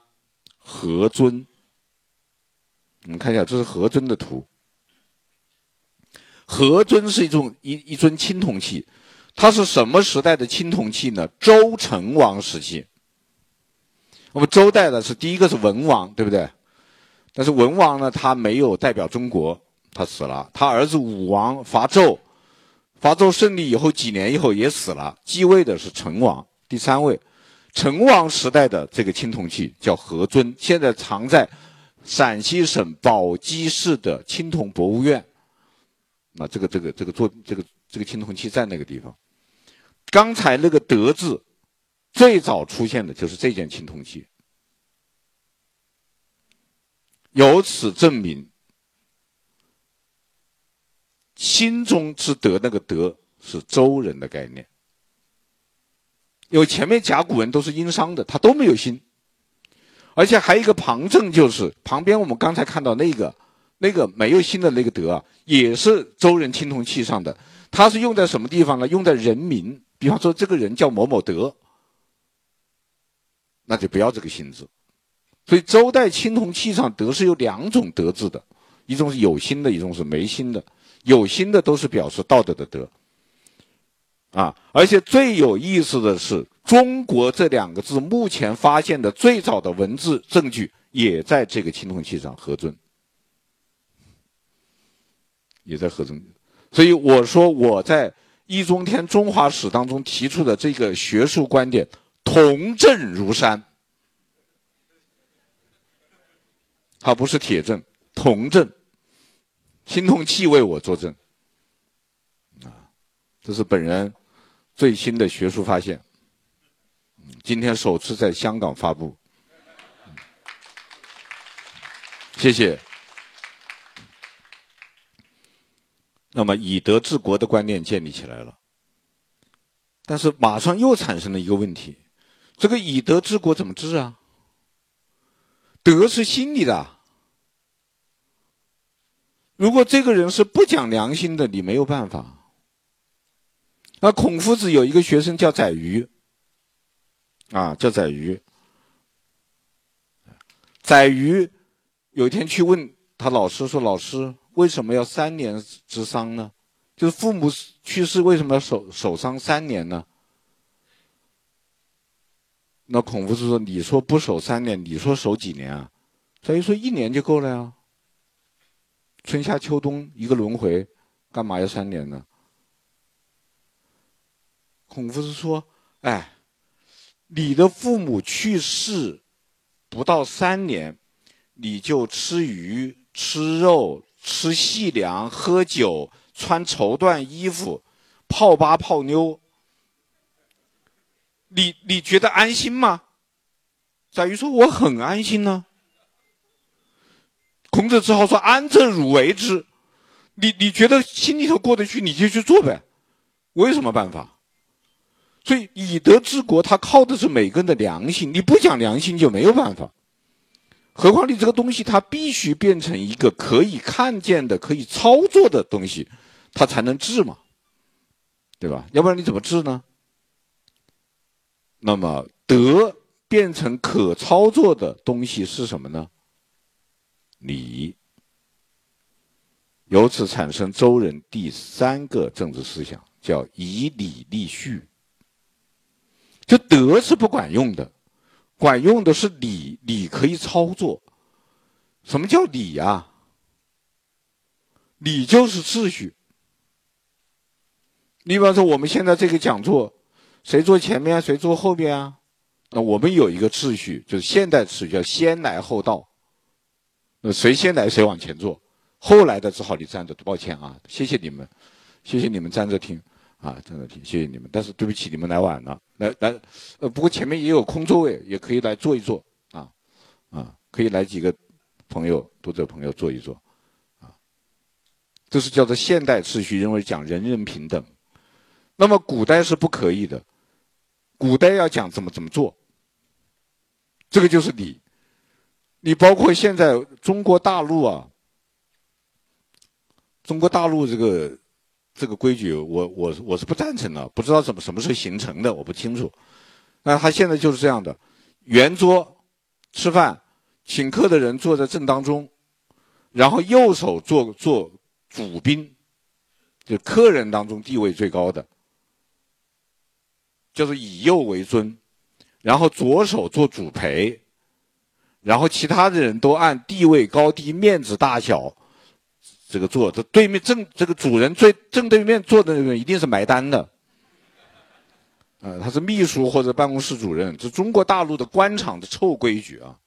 A: 何尊。我们看一下，这是何尊的图。何尊是一种一一尊青铜器，它是什么时代的青铜器呢？周成王时期。我们周代的是第一个是文王，对不对？但是文王呢，他没有代表中国。他死了，他儿子武王伐纣，伐纣胜利以后几年以后也死了，继位的是成王，第三位，成王时代的这个青铜器叫何尊，现在藏在陕西省宝鸡市的青铜博物院。那这个这个这个做这个这个青铜器在那个地方。刚才那个德字，最早出现的就是这件青铜器，由此证明。心中之德，那个德是周人的概念。
B: 因为前面甲骨文都是殷商的，它都没有心。而且还有一个旁证，就是旁边我们刚才看到那个那个没有心的那个德啊，也是周人青铜器上的。它是用在什么地方呢？用在人名，比方说这个人叫某某德，那就不要这个心字。所以周代青铜器上德是有两种德字的，一种是有心的，一种是没心的。有心的都是表示道德的德。啊，而且最有意思的是，中国这两个字目前发现的最早的文字证据也在这个青铜器上，何尊，也在合尊。所以我说我在易中天中华史当中提出的这个学术观点，铜证如山，它不是铁证，铜证，青铜器为我作证，啊，这是本人。最新的学术发现，今天首次在香港发布，谢谢。那么以德治国的观念建立起来了，但是马上又产生了一个问题：这个以德治国怎么治啊？德是心里的，如果这个人是不讲良心的，你没有办法。那孔夫子有一个学生叫宰予，啊，叫宰予。宰予有一天去问他老师说：“老师，为什么要三年之丧呢？就是父母去世，为什么要守守丧三年呢？”那孔夫子说：“你说不守三年，你说守几年啊？”所以说：“一年就够了呀。春夏秋冬一个轮回，干嘛要三年呢？”孔夫子说：“哎，你的父母去世不到三年，你就吃鱼、吃肉、吃细粮、喝酒、穿绸缎衣服、泡吧泡妞，你你觉得安心吗？”宰予说：“我很安心呢。”孔子只好说：“安则汝为之，你你觉得心里头过得去，你就去做呗，我有什么办法？”所以以德治国，它靠的是每个人的良心。你不讲良心就没有办法。何况你这个东西，它必须变成一个可以看见的、可以操作的东西，它才能治嘛，对吧？要不然你怎么治呢？那么德变成可操作的东西是什么呢？礼。由此产生周人第三个政治思想，叫以礼立序。就德是不管用的，管用的是礼，礼可以操作。什么叫礼呀？礼就是秩序。你比方说，我们现在这个讲座，谁坐前面，谁坐后边啊？那我们有一个秩序，就是现代秩序，叫先来后到。那谁先来，谁往前坐。后来的只好你站着，抱歉啊，谢谢你们，谢谢你们站着听。啊，站着听谢谢你们，但是对不起，你们来晚了。来来，呃，不过前面也有空座位，也可以来坐一坐。啊啊，可以来几个朋友，读者朋友坐一坐。啊，这是叫做现代秩序，认为讲人人平等。那么古代是不可以的，古代要讲怎么怎么做。这个就是你，你包括现在中国大陆啊，中国大陆这个。这个规矩，我我我是不赞成的，不知道怎么什么时候形成的，我不清楚。那他现在就是这样的，圆桌吃饭，请客的人坐在正当中，然后右手做做主宾，就客人当中地位最高的，就是以右为尊，然后左手做主陪，然后其他的人都按地位高低、面子大小。这个坐，这对面正这个主人最正对面坐的那个人一定是买单的，呃，他是秘书或者办公室主任，这中国大陆的官场的臭规矩啊！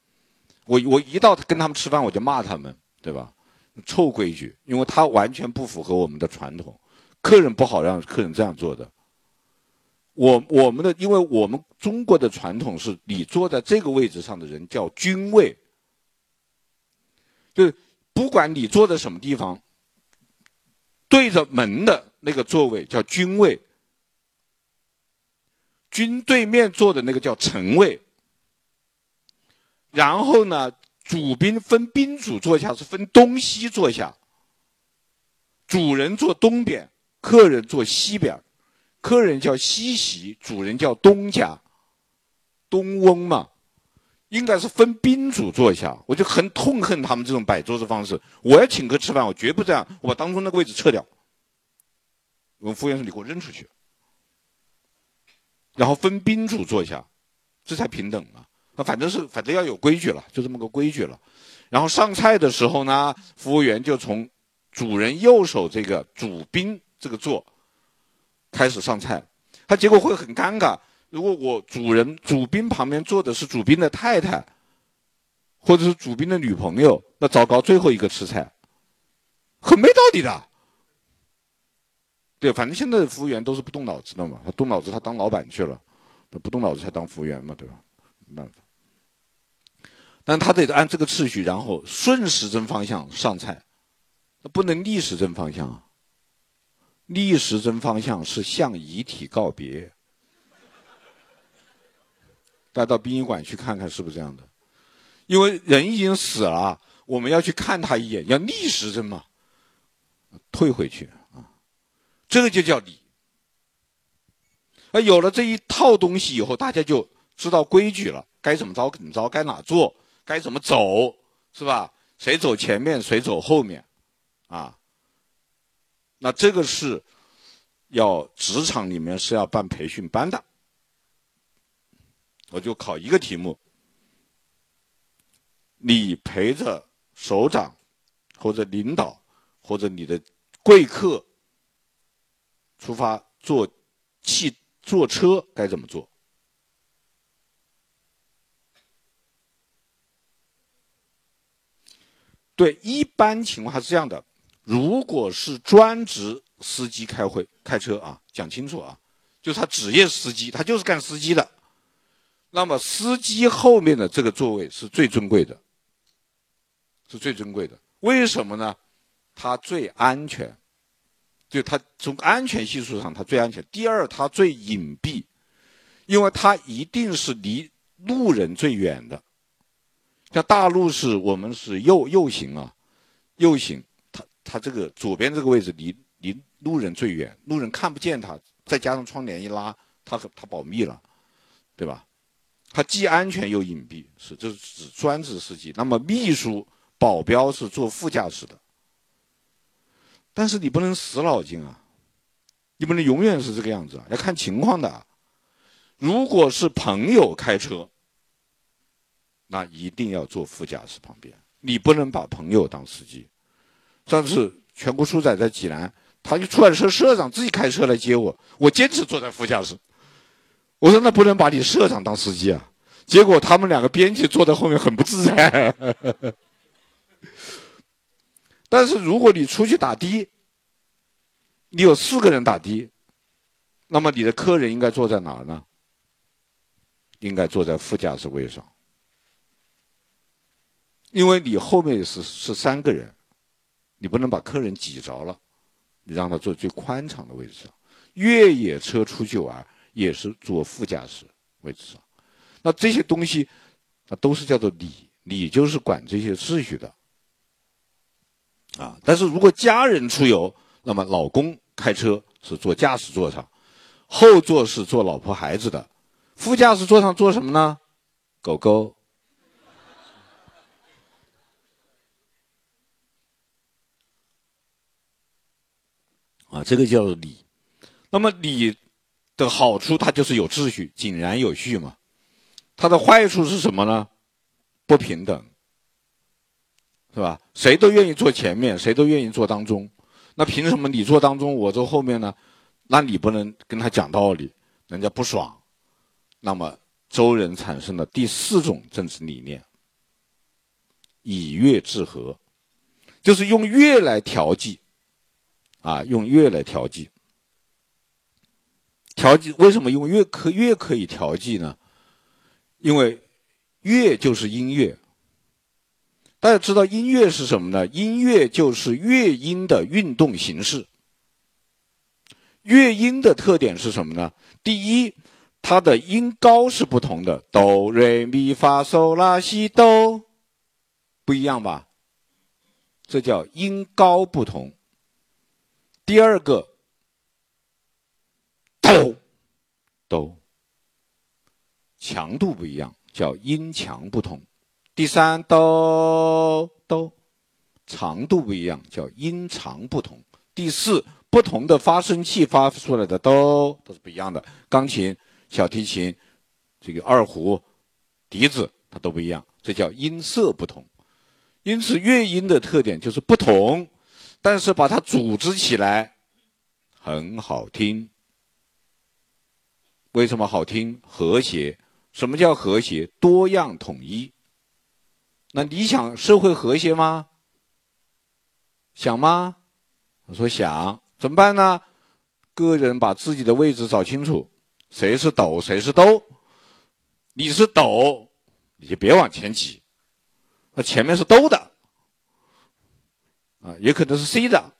B: 我我一到跟他们吃饭，我就骂他们，对吧？臭规矩，因为他完全不符合我们的传统，客人不好让客人这样做的。我我们的，因为我们中国的传统是你坐在这个位置上的人叫君位，就是。不管你坐在什么地方，对着门的那个座位叫君位。军对面坐的那个叫臣位。然后呢，主宾分宾主坐下是分东西坐下，主人坐东边，客人坐西边，客人叫西席，主人叫东家，东翁嘛，应该是分宾主坐下。我就很痛恨他们这种摆桌子方式。我要请客吃饭，我绝不这样，我把当中那个位置撤掉。我服务员说：“你给我扔出去。”然后分宾主坐下，这才平等嘛。那反正是反正要有规矩了，就这么个规矩了。然后上菜的时候呢，服务员就从主人右手这个主宾这个座开始上菜。他结果会很尴尬，如果我主人主宾旁边坐的是主宾的太太，或者是主宾的女朋友，那糟糕，最后一个吃菜，很没道理的。对，反正现在的服务员都是不动脑子的嘛，他动脑子他当老板去了，他不动脑子才当服务员嘛，对吧？没办法。但他得按这个次序，然后顺时针方向上菜，那不能逆时针方向啊。逆时针方向是向遗体告别。大家到殡仪馆去看看是不是这样的？因为人已经死了，我们要去看他一眼，要逆时针嘛，退回去啊，这个就叫礼。而有了这一套东西以后，大家就知道规矩了，该怎么着怎么着，该哪做。该怎么走，是吧？谁走前面，谁走后面，啊？那这个是要职场里面是要办培训班的。我就考一个题目：你陪着首长或者领导或者你的贵客出发坐汽坐车该怎么做？对，一般情况是这样的：如果是专职司机开会开车啊，讲清楚啊，就是他职业司机，他就是干司机的。那么司机后面的这个座位是最尊贵的，是最尊贵的。为什么呢？他最安全，就他从安全系数上他最安全。第二，他最隐蔽，因为他一定是离路人最远的。像大陆是我们是右右行啊，右行，它它这个左边这个位置离离路人最远，路人看不见他，再加上窗帘一拉，他他保密了，对吧？他既安全又隐蔽，是这是指专职司机。那么秘书、保镖是坐副驾驶的，但是你不能死脑筋啊，你不能永远是这个样子啊，要看情况的。如果是朋友开车。那一定要坐副驾驶旁边，你不能把朋友当司机。上次全国书展在济南，他就出来社社长自己开车来接我，我坚持坐在副驾驶。我说那不能把你社长当司机啊。结果他们两个编辑坐在后面很不自在。但是如果你出去打的，你有四个人打的，那么你的客人应该坐在哪儿呢？应该坐在副驾驶位上。因为你后面是是三个人，你不能把客人挤着了，你让他坐最宽敞的位置上。越野车出去玩也是坐副驾驶位置上，那这些东西，那都是叫做礼，礼就是管这些秩序的。啊，但是如果家人出游，那么老公开车是坐驾驶座上，后座是坐老婆孩子的，副驾驶座上坐什么呢？狗狗。啊，这个叫礼。那么礼的好处，它就是有秩序、井然有序嘛。它的坏处是什么呢？不平等，是吧？谁都愿意坐前面，谁都愿意坐当中。那凭什么你坐当中，我坐后面呢？那你不能跟他讲道理，人家不爽。那么周人产生了第四种政治理念：以乐治和，就是用乐来调剂。啊，用乐来调剂，调剂为什么用乐可乐可以调剂呢？因为乐就是音乐，大家知道音乐是什么呢？音乐就是乐音的运动形式。乐音的特点是什么呢？第一，它的音高是不同的，哆、瑞、咪、发、嗦、拉、西、哆，不一样吧？这叫音高不同。第二个，哆，哆，强度不一样，叫音强不同。第三，哆，哆，长度不一样，叫音长不同。第四。不同的发声器发出来的都都是不一样的，钢琴、小提琴、这个二胡、笛子，它都不一样，这叫音色不同。因此，乐音的特点就是不同，但是把它组织起来很好听。为什么好听？和谐。什么叫和谐？多样统一。那你想社会和谐吗？想吗？我说想。怎么办呢？个人把自己的位置找清楚，谁是斗，谁是兜。你是斗，你就别往前挤。那前面是兜的，啊，也可能是 C 的，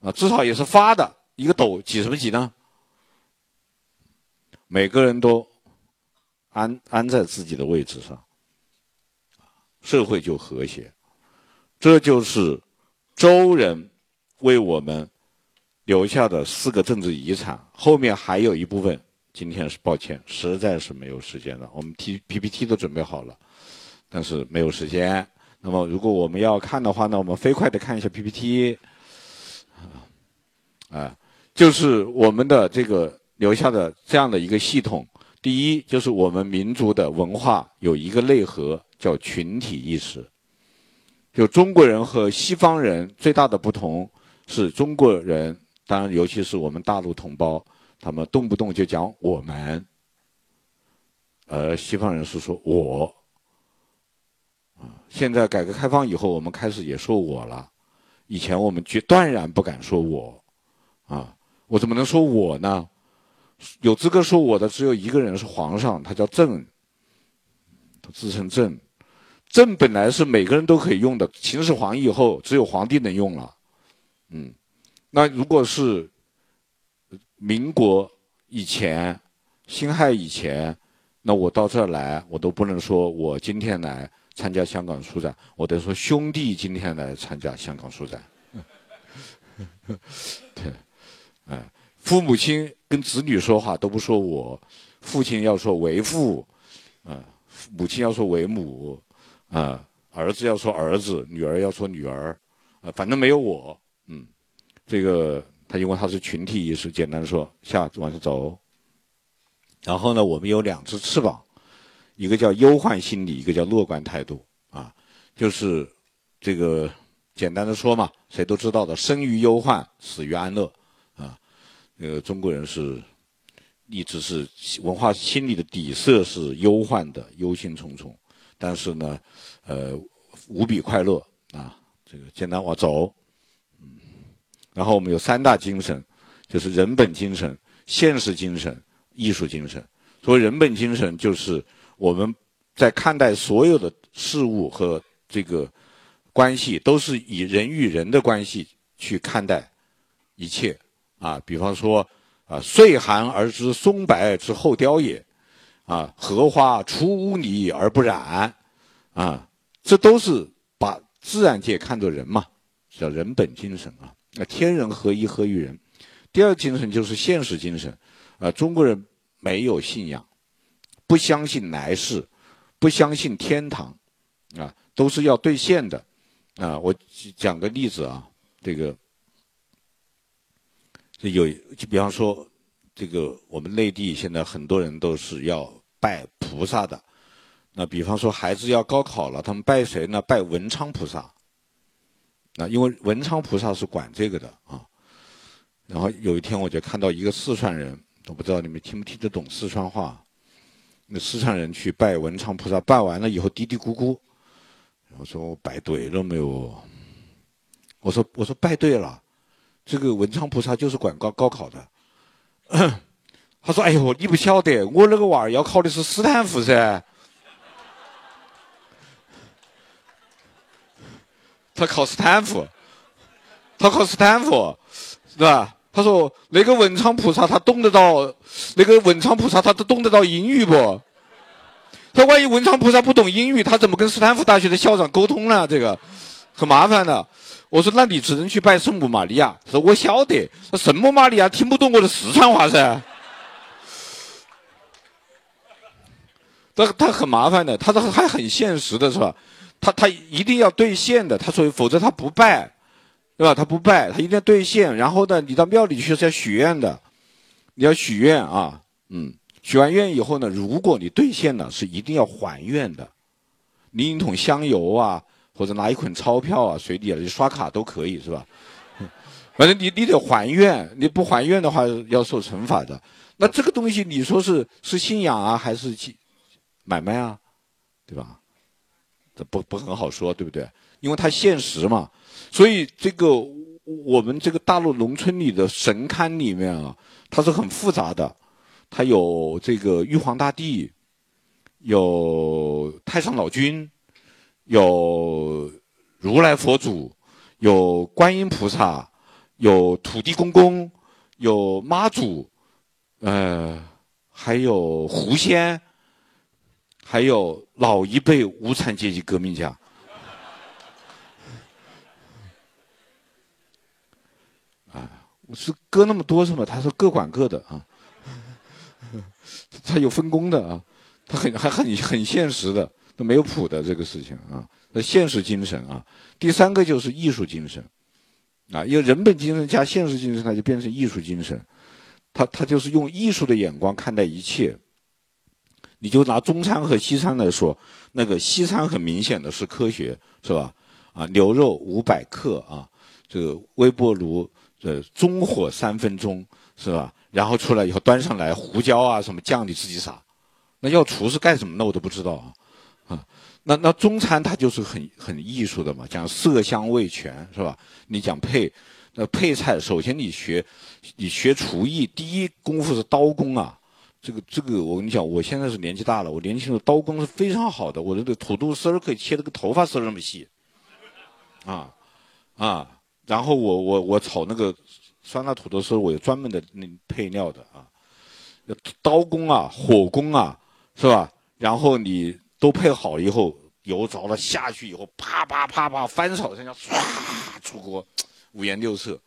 B: 啊，至少也是发的。一个斗挤什么挤呢？每个人都安安在自己的位置上，社会就和谐。这就是周人为我们。留下的四个政治遗产，后面还有一部分。今天是抱歉，实在是没有时间了。我们 T PPT 都准备好了，但是没有时间。那么，如果我们要看的话呢，我们飞快的看一下 PPT。啊，就是我们的这个留下的这样的一个系统。第一，就是我们民族的文化有一个内核，叫群体意识。就中国人和西方人最大的不同是中国人。当然，尤其是我们大陆同胞，他们动不动就讲我们，而西方人是说我。现在改革开放以后，我们开始也说我了，以前我们绝断然不敢说我，啊，我怎么能说我呢？有资格说我的只有一个人是皇上，他叫朕，他自称朕，朕本来是每个人都可以用的，秦始皇以后只有皇帝能用了，嗯。那如果是民国以前、辛亥以前，那我到这儿来，我都不能说我今天来参加香港书展，我得说兄弟今天来参加香港书展。对，哎，父母亲跟子女说话都不说我，父亲要说为父，啊，母亲要说为母，啊，儿子要说儿子，女儿要说女儿，啊，反正没有我，嗯。这个他因为他是群体意识，简单说下往下走。然后呢，我们有两只翅膀，一个叫忧患心理，一个叫乐观态度啊。就是这个简单的说嘛，谁都知道的，生于忧患，死于安乐啊。那个中国人是一直是文化心理的底色是忧患的，忧心忡忡，但是呢，呃，无比快乐啊。这个简单往走。嗯然后我们有三大精神，就是人本精神、现实精神、艺术精神。所谓人本精神，就是我们在看待所有的事物和这个关系，都是以人与人的关系去看待一切。啊，比方说，啊，岁寒而知松柏之后凋也，啊，荷花出污泥而不染，啊，这都是把自然界看作人嘛，叫人本精神啊。那，天人合一，合于人。第二精神就是现实精神。啊，中国人没有信仰，不相信来世，不相信天堂，啊，都是要兑现的。啊，我讲个例子啊，这个有，就比方说，这个我们内地现在很多人都是要拜菩萨的。那比方说，孩子要高考了，他们拜谁呢？拜文昌菩萨。那因为文昌菩萨是管这个的啊，然后有一天我就看到一个四川人，我不知道你们听不听得懂四川话。那四川人去拜文昌菩萨，拜完了以后嘀嘀咕咕，我说我拜对了没有？我说我说拜对了，这个文昌菩萨就是管高高考的。他说：“哎呦，你不晓得，我那个娃儿要考的是斯坦福噻。”他考斯坦福，他考斯坦福，是吧？他说那个文昌菩萨他懂得到，那个文昌菩萨他都懂得到英语不？他万一文昌菩萨不懂英语，他怎么跟斯坦福大学的校长沟通呢？这个很麻烦的。我说那你只能去拜圣母玛利亚。他说我晓得，那圣母玛利亚听不懂我的四川话噻。他他很麻烦的，他说还很现实的是吧？他他一定要兑现的，他说否则他不拜，对吧？他不拜，他一定要兑现。然后呢，你到庙里去是要许愿的，你要许愿啊，嗯，许完愿以后呢，如果你兑现了，是一定要还愿的，拎一桶香油啊，或者拿一捆钞票啊，随地啊，你刷卡都可以是吧？反正你你得还愿，你不还愿的话要受惩罚的。那这个东西你说是是信仰啊，还是信？买卖啊，对吧？这不不很好说，对不对？因为它现实嘛，所以这个我们这个大陆农村里的神龛里面啊，它是很复杂的。它有这个玉皇大帝，有太上老君，有如来佛祖，有观音菩萨，有土地公公，有妈祖，呃，还有狐仙。还有老一辈无产阶级革命家，是割那么多是吗？他是各管各的啊，他有分工的啊，他很还很很现实的，他没有谱的这个事情啊，那现实精神啊。第三个就是艺术精神，啊，因为人本精神加现实精神，它就变成艺术精神，他他就是用艺术的眼光看待一切。你就拿中餐和西餐来说，那个西餐很明显的是科学，是吧？啊，牛肉五百克啊，这个微波炉呃中火三分钟，是吧？然后出来以后端上来，胡椒啊什么酱你自己撒。那要厨师干什么呢？我都不知道啊，啊，那那中餐它就是很很艺术的嘛，讲色香味全，是吧？你讲配，那配菜首先你学，你学厨艺第一功夫是刀工啊。这个这个，我跟你讲，我现在是年纪大了，我年轻的时候刀工是非常好的，我的这个土豆丝儿可以切的跟头发丝儿那么细，啊啊，然后我我我炒那个酸辣土豆丝，我有专门的那配料的啊，刀工啊，火工啊，是吧？然后你都配好以后，油着了下去以后，啪啪啪啪翻炒，这样唰出锅，五颜六色。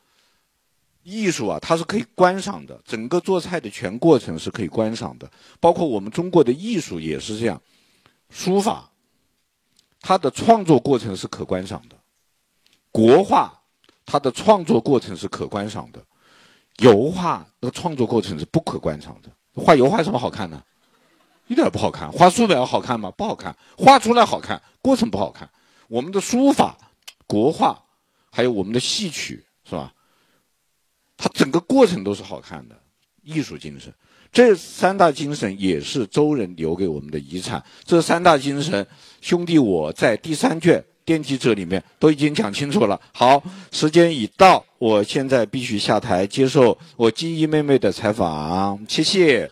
B: 艺术啊，它是可以观赏的，整个做菜的全过程是可以观赏的，包括我们中国的艺术也是这样。书法，它的创作过程是可观赏的；国画，它的创作过程是可观赏的；油画那个创作过程是不可观赏的。画油画有什么好看呢？一点不好看。画素描好看吗？不好看。画出来好看，过程不好看。我们的书法、国画，还有我们的戏曲，是吧？它整个过程都是好看的，艺术精神，这三大精神也是周人留给我们的遗产。这三大精神，兄弟我在第三卷奠基者里面都已经讲清楚了。好，时间已到，我现在必须下台接受我金一妹妹的采访，谢谢。